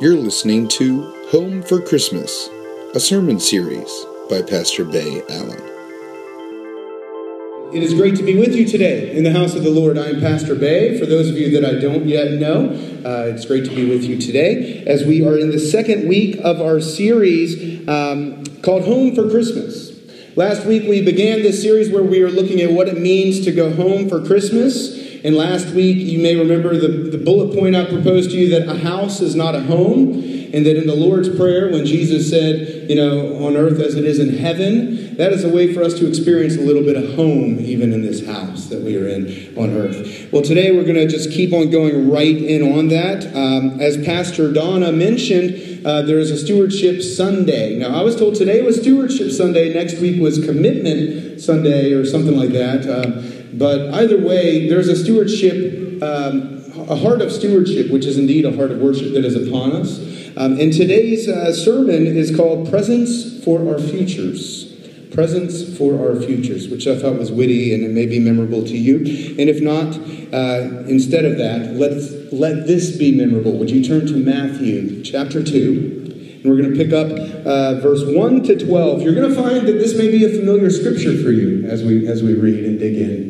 You're listening to Home for Christmas, a sermon series by Pastor Bay Allen. It is great to be with you today in the house of the Lord. I am Pastor Bay. For those of you that I don't yet know, uh, it's great to be with you today as we are in the second week of our series um, called Home for Christmas. Last week we began this series where we are looking at what it means to go home for Christmas. And last week, you may remember the, the bullet point I proposed to you that a house is not a home, and that in the Lord's Prayer, when Jesus said, you know, on earth as it is in heaven, that is a way for us to experience a little bit of home even in this house that we are in on earth. Well, today we're going to just keep on going right in on that. Um, as Pastor Donna mentioned, uh, there is a Stewardship Sunday. Now, I was told today was Stewardship Sunday, next week was Commitment Sunday, or something like that. Uh, but either way, there's a stewardship, um, a heart of stewardship, which is indeed a heart of worship that is upon us. Um, and today's uh, sermon is called Presents for Our Futures. Presents for Our Futures, which I thought was witty and it may be memorable to you. And if not, uh, instead of that, let's let this be memorable. Would you turn to Matthew chapter 2? And we're going to pick up uh, verse 1 to 12. You're going to find that this may be a familiar scripture for you as we, as we read and dig in.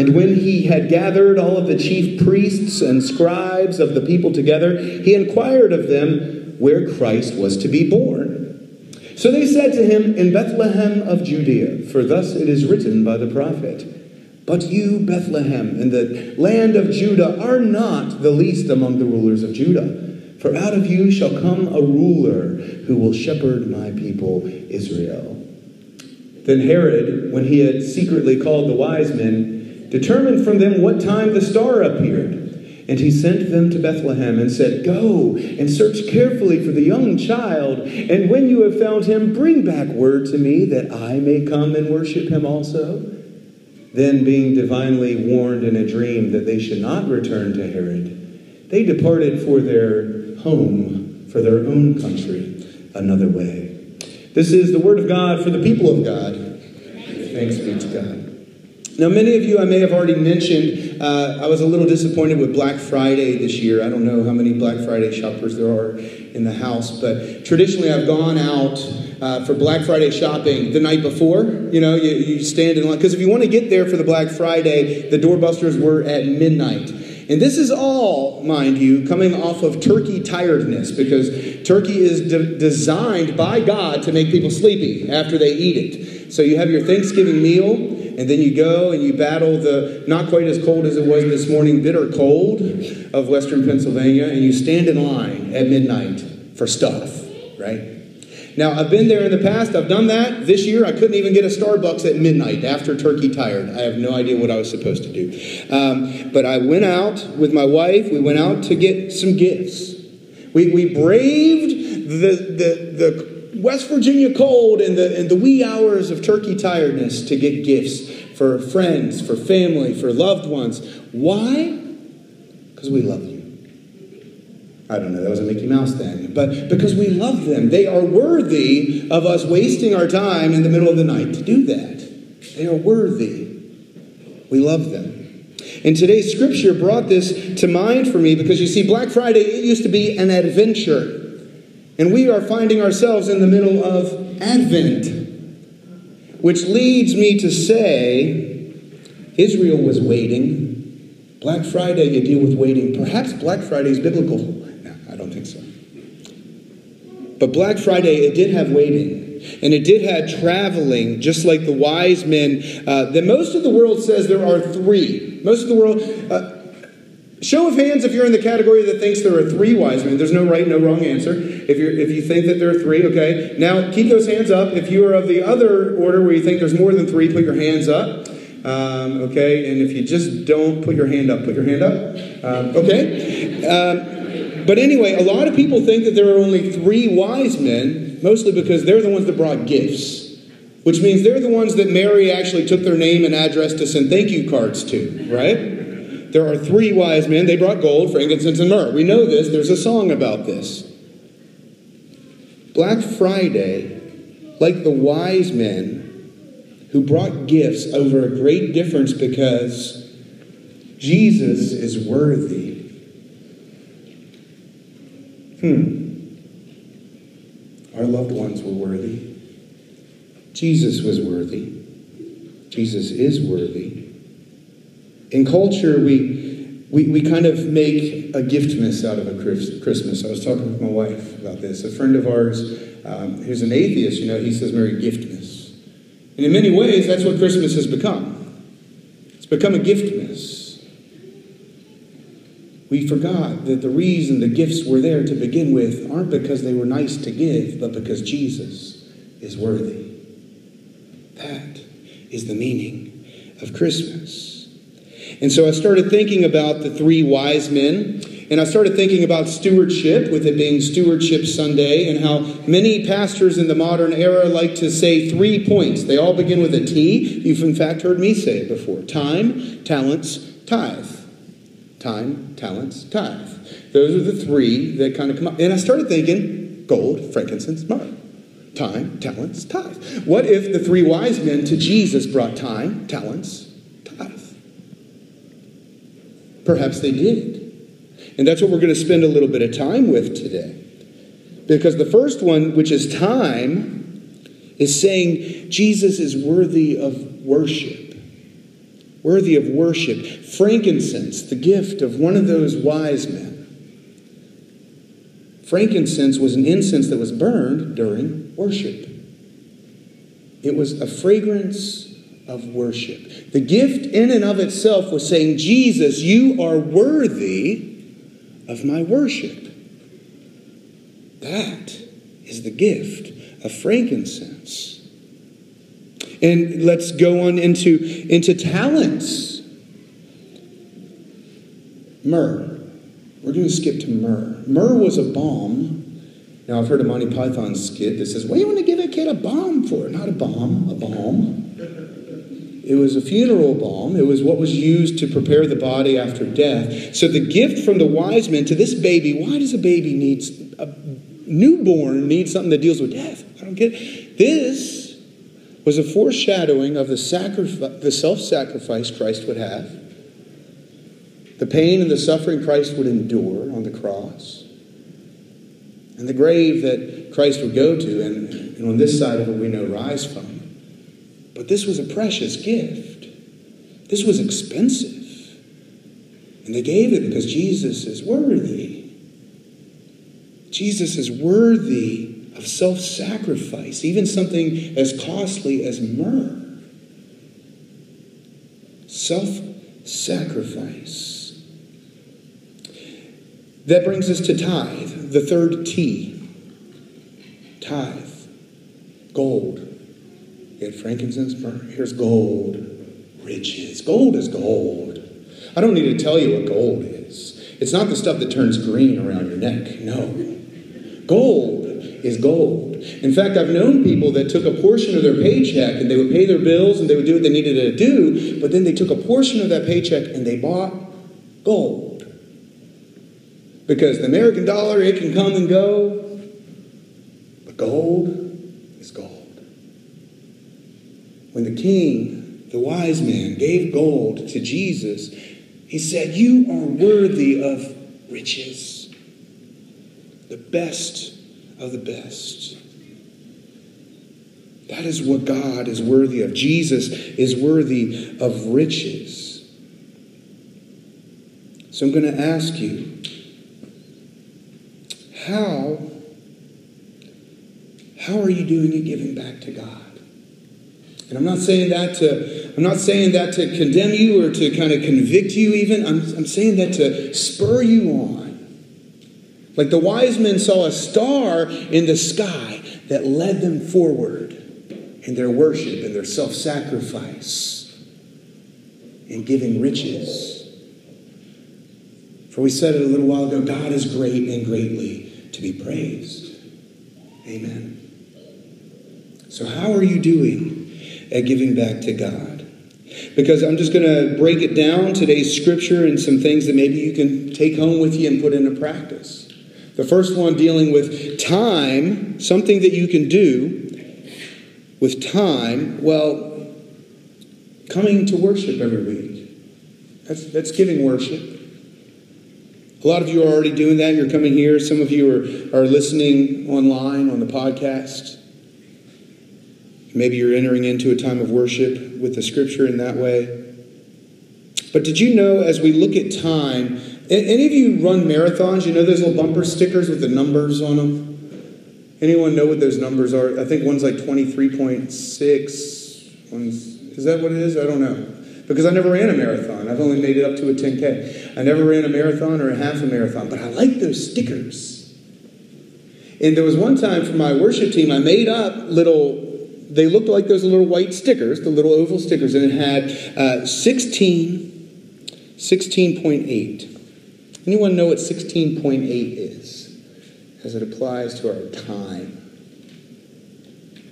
And when he had gathered all of the chief priests and scribes of the people together, he inquired of them where Christ was to be born. So they said to him, In Bethlehem of Judea, for thus it is written by the prophet. But you, Bethlehem, in the land of Judah, are not the least among the rulers of Judah. For out of you shall come a ruler who will shepherd my people Israel. Then Herod, when he had secretly called the wise men, determined from them what time the star appeared. And he sent them to Bethlehem and said, Go and search carefully for the young child, and when you have found him, bring back word to me that I may come and worship him also. Then, being divinely warned in a dream that they should not return to Herod, they departed for their home, for their own country, another way. This is the word of God for the people of God. Thanks be to God. Now, many of you I may have already mentioned, uh, I was a little disappointed with Black Friday this year. I don't know how many Black Friday shoppers there are in the house, but traditionally I've gone out uh, for Black Friday shopping the night before. You know, you, you stand in line, because if you want to get there for the Black Friday, the doorbusters were at midnight. And this is all, mind you, coming off of turkey tiredness because turkey is de- designed by God to make people sleepy after they eat it. So you have your Thanksgiving meal, and then you go and you battle the not quite as cold as it was this morning, bitter cold of Western Pennsylvania, and you stand in line at midnight for stuff, right? Now, I've been there in the past. I've done that. This year, I couldn't even get a Starbucks at midnight after turkey tired. I have no idea what I was supposed to do. Um, but I went out with my wife. We went out to get some gifts. We, we braved the, the, the West Virginia cold and the, and the wee hours of turkey tiredness to get gifts for friends, for family, for loved ones. Why? Because we love you. I don't know, that was a Mickey Mouse thing. But because we love them. They are worthy of us wasting our time in the middle of the night to do that. They are worthy. We love them. And today's scripture brought this to mind for me because you see, Black Friday, it used to be an adventure. And we are finding ourselves in the middle of Advent, which leads me to say Israel was waiting. Black Friday, you deal with waiting. Perhaps Black Friday is biblical. No, I don't think so. But Black Friday, it did have waiting. And it did have traveling, just like the wise men. Uh, that most of the world says there are three. Most of the world. Uh, Show of hands if you're in the category that thinks there are three wise men. There's no right, no wrong answer. If, you're, if you think that there are three, okay. Now, keep those hands up. If you are of the other order where you think there's more than three, put your hands up. Um, okay, and if you just don't put your hand up, put your hand up. Um, okay. Um, but anyway, a lot of people think that there are only three wise men, mostly because they're the ones that brought gifts. which means they're the ones that Mary actually took their name and address to send thank you cards to, right? There are three wise men. They brought gold, frankincense, and myrrh. We know this. There's a song about this. Black Friday, like the wise men who brought gifts over a great difference because Jesus is worthy. Hmm. Our loved ones were worthy. Jesus was worthy. Jesus is worthy. In culture, we, we, we kind of make a giftmas out of a Christmas. I was talking with my wife about this. A friend of ours um, who's an atheist, you know, he says Merry Giftmas. And in many ways, that's what Christmas has become. It's become a gift giftmas. We forgot that the reason the gifts were there to begin with aren't because they were nice to give, but because Jesus is worthy. That is the meaning of Christmas. And so I started thinking about the three wise men, and I started thinking about stewardship, with it being Stewardship Sunday, and how many pastors in the modern era like to say three points. They all begin with a T. You've, in fact, heard me say it before time, talents, tithe time, talents, tithe. Those are the three that kind of come up. And I started thinking gold, frankincense, myrrh. Time, talents, tithe. What if the three wise men to Jesus brought time, talents? Perhaps they did. And that's what we're going to spend a little bit of time with today. Because the first one, which is time, is saying Jesus is worthy of worship worthy of worship. Frankincense, the gift of one of those wise men. Frankincense was an incense that was burned during worship. It was a fragrance of worship. The gift, in and of itself, was saying, Jesus, you are worthy of my worship. That is the gift of frankincense. And let's go on into, into talents. Myrrh. We're going to skip to myrrh. Myrrh was a balm. Now, I've heard a Monty Python skit that says, What do you want to give a kid a balm for? Not a bomb, a balm. It was a funeral balm. It was what was used to prepare the body after death. So, the gift from the wise men to this baby why does a baby need, a newborn need something that deals with death? I don't get it. This was a foreshadowing of the, sacrifice, the self sacrifice Christ would have, the pain and the suffering Christ would endure on the cross, and the grave that Christ would go to, and, and on this side of it we know rise from. But this was a precious gift. This was expensive. And they gave it because Jesus is worthy. Jesus is worthy of self sacrifice, even something as costly as myrrh. Self sacrifice. That brings us to tithe, the third T. Tithe. Gold. Had frankincense. Here's gold. Riches. Gold is gold. I don't need to tell you what gold is. It's not the stuff that turns green around your neck. No. Gold is gold. In fact, I've known people that took a portion of their paycheck and they would pay their bills and they would do what they needed to do, but then they took a portion of that paycheck and they bought gold. Because the American dollar, it can come and go, but gold is gold. When the king, the wise man, gave gold to Jesus, he said, You are worthy of riches, the best of the best. That is what God is worthy of. Jesus is worthy of riches. So I'm going to ask you how how are you doing it giving back to God? And I'm not saying that to I'm not saying that to condemn you or to kind of convict you even. I'm, I'm saying that to spur you on like the wise men saw a star in the sky that led them forward in their worship and their self sacrifice and giving riches. For we said it a little while ago God is great and greatly to be praised. Amen. So, how are you doing at giving back to God? Because I'm just going to break it down today's scripture and some things that maybe you can take home with you and put into practice. The first one dealing with time, something that you can do with time. Well, coming to worship every week. That's, that's giving worship. A lot of you are already doing that. You're coming here. Some of you are, are listening online on the podcast. Maybe you're entering into a time of worship with the scripture in that way. But did you know, as we look at time, any of you run marathons? You know those little bumper stickers with the numbers on them? Anyone know what those numbers are? I think one's like 23.6. One's, is that what it is? I don't know. Because I never ran a marathon. I've only made it up to a 10K. I never ran a marathon or a half a marathon, but I like those stickers. And there was one time for my worship team, I made up little they looked like those little white stickers, the little oval stickers, and it had uh, 16, 16.8. Anyone know what 16.8 is as it applies to our time?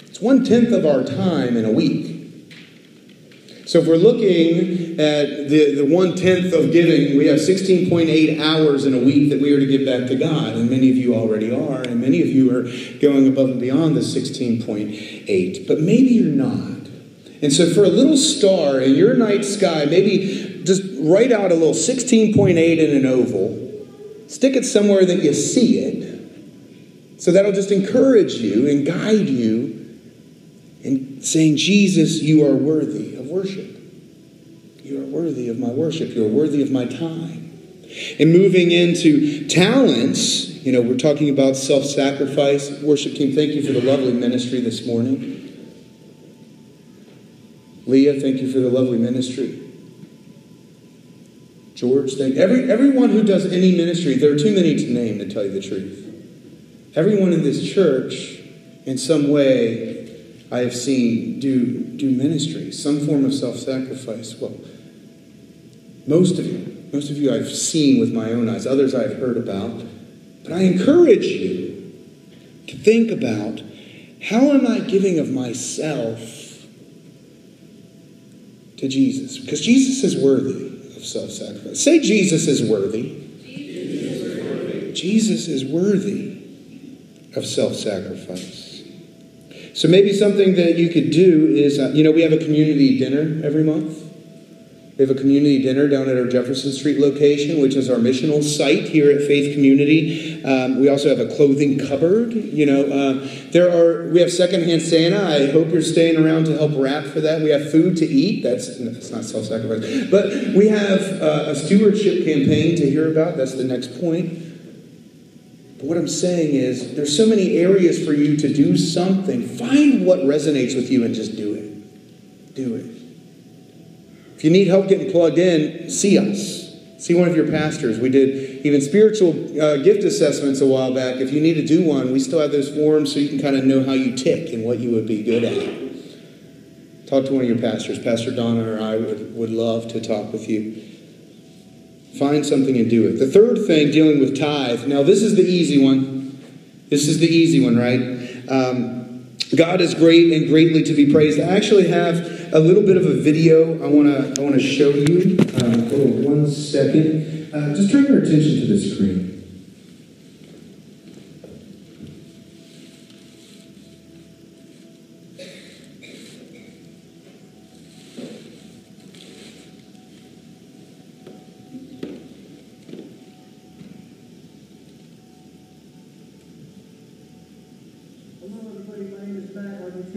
It's one tenth of our time in a week. So if we're looking at the, the one tenth of giving, we have 16.8 hours in a week that we are to give back to God. And many of you already are, and many of you are going above and beyond the 16.8. But maybe you're not. And so for a little star in your night sky, maybe just write out a little 16.8 in an oval, stick it somewhere that you see it. So that'll just encourage you and guide you in saying, Jesus, you are worthy worship. You are worthy of my worship. You are worthy of my time. And moving into talents, you know, we're talking about self sacrifice. Worship team, thank you for the lovely ministry this morning. Leah, thank you for the lovely ministry. George, thank every everyone who does any ministry. There are too many to name to tell you the truth. Everyone in this church, in some way, I have seen do, do ministry, some form of self sacrifice. Well, most of you, most of you I've seen with my own eyes, others I've heard about. But I encourage you to think about how am I giving of myself to Jesus? Because Jesus is worthy of self sacrifice. Say, Jesus is worthy. Jesus is worthy, Jesus is worthy of self sacrifice. So maybe something that you could do is, uh, you know, we have a community dinner every month. We have a community dinner down at our Jefferson Street location, which is our missional site here at Faith Community. Um, we also have a clothing cupboard. You know, uh, there are we have secondhand Santa. I hope you're staying around to help wrap for that. We have food to eat. That's that's not self-sacrifice, but we have uh, a stewardship campaign to hear about. That's the next point. But what I'm saying is, there's so many areas for you to do something. Find what resonates with you and just do it. Do it. If you need help getting plugged in, see us. See one of your pastors. We did even spiritual uh, gift assessments a while back. If you need to do one, we still have those forms so you can kind of know how you tick and what you would be good at. Talk to one of your pastors. Pastor Donna or I would, would love to talk with you. Find something and do it. The third thing, dealing with tithe. Now, this is the easy one. This is the easy one, right? Um, God is great and greatly to be praised. I actually have a little bit of a video I want to I want to show you. Um, hold on one second. Uh, just turn your attention to the screen.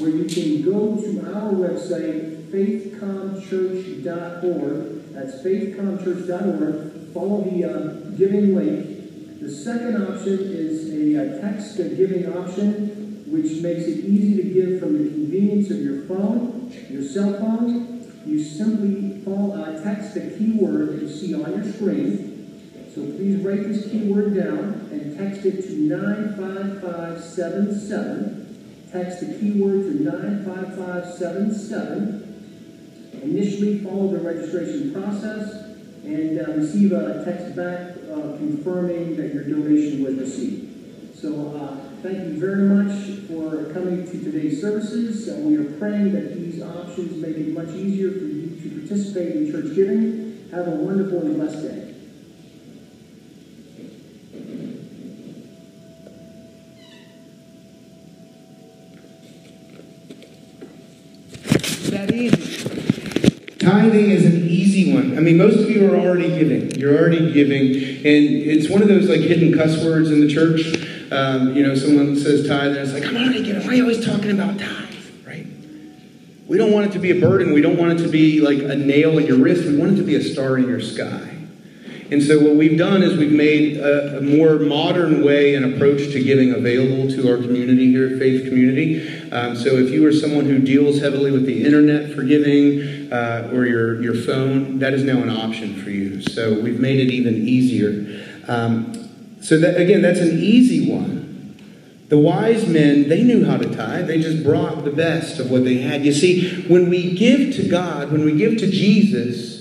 where you can go to our website, faithcomchurch.org. That's faithcomchurch.org. Follow the uh, giving link. The second option is a, a uh, text giving option, which makes it easy to give from the convenience of your phone, your cell phone, you simply uh, text the keyword that you see on your screen. So please write this keyword down and text it to 95577. Text the keyword to 95577. Initially follow the registration process and uh, receive a text back uh, confirming that your donation was received. So uh, thank you very much for coming to today's services. We are praying that these options make it much easier for you to participate in church giving. Have a wonderful and blessed day. That. Tithing is an easy one. I mean, most of you are already giving. You're already giving, and it's one of those like hidden cuss words in the church. Um, you know, someone says tithe, and it's like, I'm already giving. Why are you always talking about tithe? Right? We don't want it to be a burden. We don't want it to be like a nail in your wrist. We want it to be a star in your sky. And so, what we've done is we've made a, a, more modern way and approach to giving available to our community here at Faith Community. Um, so, if you are someone who deals heavily with the internet for giving uh, or your, your phone, that is now an option for you. So, we've made it even easier. Um, so, that, again, that's an easy one. The wise men, they knew how to tithe. They just brought the best of what they had. You see, when we give to God, when we give to Jesus,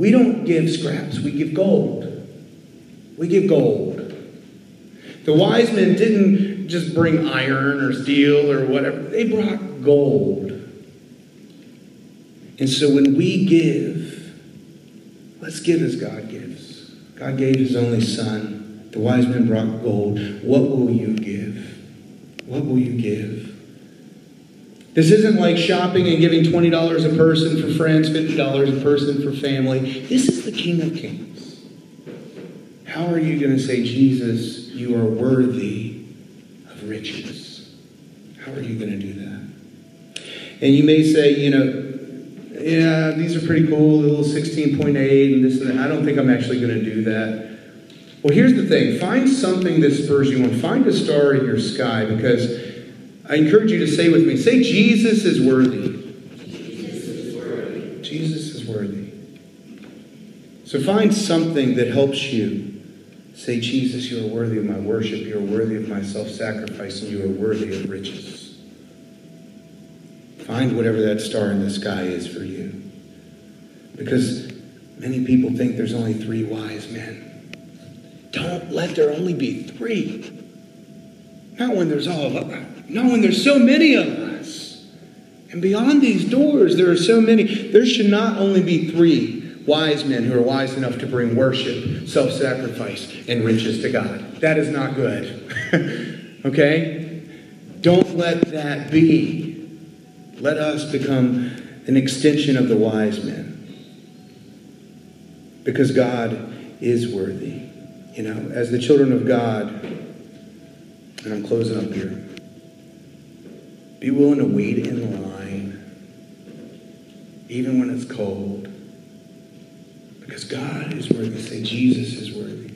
we don't give scraps, we give gold. We give gold. The wise men didn't just bring iron or steel or whatever, they brought gold. And so when we give, let's give as God gives. God gave his only son. The wise men brought gold. What will you give? What will you give? This isn't like shopping and giving $20 a person for friends, $50 a person for family. This is the King of Kings. How are you going to say, Jesus, you are worthy of riches? How are you going to do that? And you may say, you know, yeah, these are pretty cool, a little 16.8 and this and that. I don't think I'm actually going to do that. Well, here's the thing find something that spurs you on. Find a star in your sky because I encourage you to say with me, say, Jesus is worthy. Jesus is worthy. Jesus is worthy. So find something that helps you. Say, Jesus, you are worthy of my worship. You are worthy of my self sacrifice, and you are worthy of riches. Find whatever that star in the sky is for you. Because many people think there's only three wise men. Don't let there only be three. Not when there's all of us. No, when there's so many of us. And beyond these doors, there are so many. There should not only be three wise men who are wise enough to bring worship, self sacrifice, and riches to God. That is not good. okay? Don't let that be. Let us become an extension of the wise men. Because God is worthy. You know, as the children of God, and I'm closing up here. Be willing to wait in line, even when it's cold. Because God is worthy. Say, Jesus is worthy.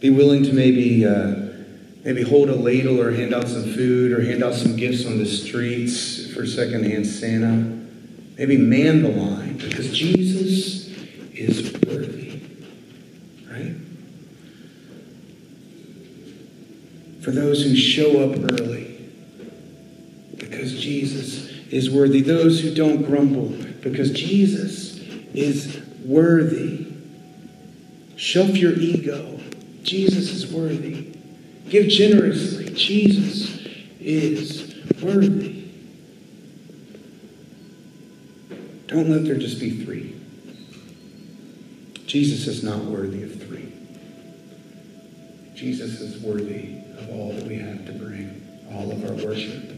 Be willing to maybe, uh, maybe hold a ladle or hand out some food or hand out some gifts on the streets for secondhand Santa. Maybe man the line because Jesus is worthy. Right? For those who show up early because Jesus is worthy. Those who don't grumble because Jesus is worthy. Shove your ego. Jesus is worthy. Give generously. Jesus is worthy. Don't let there just be three. Jesus is not worthy of three. Jesus is worthy of all that we have to bring, all of our worship,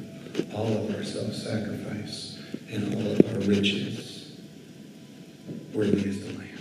all of our self sacrifice, and all of our riches. Worthy is the Lamb.